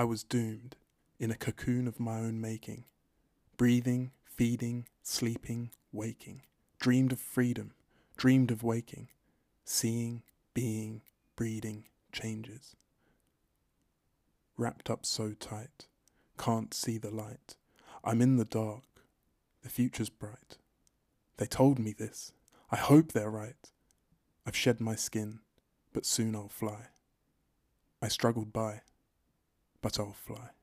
I was doomed in a cocoon of my own making, breathing, feeding, sleeping, waking, dreamed of freedom, dreamed of waking, seeing, being, breeding, changes. Wrapped up so tight, can't see the light. I'm in the dark, the future's bright. They told me this, I hope they're right. I've shed my skin, but soon I'll fly. I struggled by, but I'll fly.